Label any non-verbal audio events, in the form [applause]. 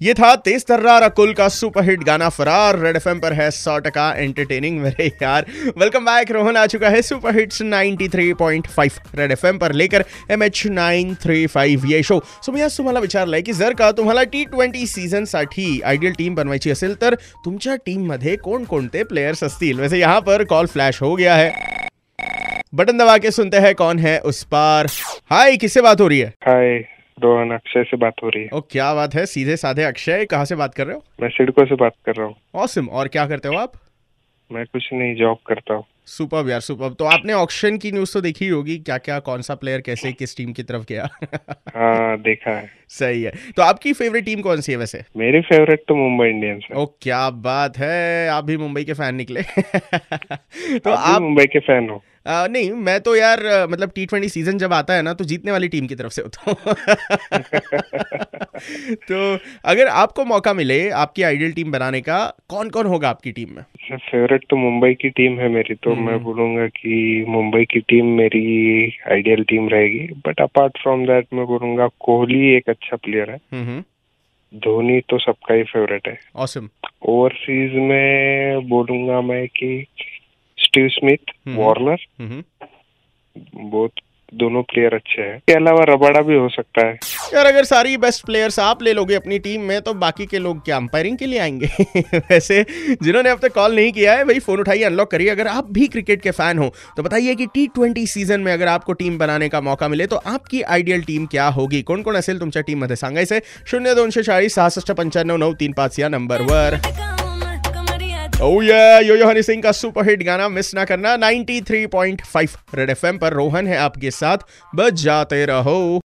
ये था तेज तर्रार, अकुल का सुपरहिट गाना फरार। रेड एफ़ पर है सौ टका एंटरटेनिंग मेरे यार। वेलकम बैक रोहन आ चुका है सुपर हिट्स 93.5 रेड एफ़ पर लेकर M H nine three five ये शो सो मी आज तुम्हाला विचारलंय की जर का। तुम्हाला टी ट्वेंटी सीझनसाठी आयडियल टीम बनवायची असेल। तर तुमच्या टीममध्ये कोणकोणते प्लेयर्स असतील? वैसे यहाँ पर कॉल फ्लैश हो गया है। बटन दबा के सुनते हैं कौन है उस पार। हाय किससे बात हो रही है? हाय रोहन अक्षय से बात हो रही है। ओ क्या बात है? सीधे साधे अक्षय कहाँ से बात कर रहे हो? मैं सिडको से बात कर रहा हूँ। ऑसम और क्या करते हो आप? मैं कुछ नहीं जॉब करता हूँ। सुपर यार सुपर तो आपने ऑक्शन की न्यूज़ तो देखी होगी क्या क्या कौन सा प्लेयर कैसे किस टीम की तरफ़ गया? हाँ देखा है। सही है। तो आपकी फेवरेट टीम कौन सी है वैसे? मेरी फेवरेट तो मुंबई इंडियंस है। ओ क्या बात है। आप भी मुंबई के फ़ैन निकले। [laughs] तो आप आप मुंबई के फ़ैन हो। आ, नहीं मैं तो यार मतलब टी ट्वेंटी सीज़न जब आता है ना तो जीतने वाली टीम की तरफ़ से होता हूँ। [laughs] तो अगर आपको मौका मिले आपकी आइडियल टीम बनाने का कौन कौन होगा आपकी टीम में? फेवरेट तो मुंबई की टीम है मेरी तो मैं बोलूँगा कि मुंबई की टीम मेरी आइडियल टीम रहेगी। बट अपार्ट फ्रॉम दैट मैं बोलूँगा कोहली एक अच्छा प्लेयर है। हम्म धोनी तो सबका ही फेवरेट है। ऑसम ओवरसीज में बोलूँगा मैं कि स्टीव स्मिथ। वार्नर बहुत दोनों प्लेयर अच्छे हैं। इसके अलावा रबाडा भी हो सकता है। यार, अगर सारी बेस्ट प्लेयर्स आप ले लोगे अपनी टीम में तो बाकी के लोग क्या अंपायरिंग के लिए आएँगे? [laughs] वैसे, जिन्होंने अब तक कॉल नहीं किया है, भाई फ़ोन उठाइए अनलॉक करिए। अगर आप भी क्रिकेट के फ़ैन हो तो बताइए कि टी ट्वेंटी सीज़न में अगर आपको टीम बनाने का मौका मिले तो आपकी आइडियल टीम क्या होगी? कोण कोण असेल तुमच्या टीम मध्ये सांगायचंय शून्य दोनशे चाळीस सहासष्ट पंच्याण्णव नऊ तीन, पाच, या नंबर नंबरवर यो यो हनी सिंह का सुपर हिट गाना मिस ना करना। 93.5 रेड एफएम पर रोहन है आपके साथ। बजाते रहो।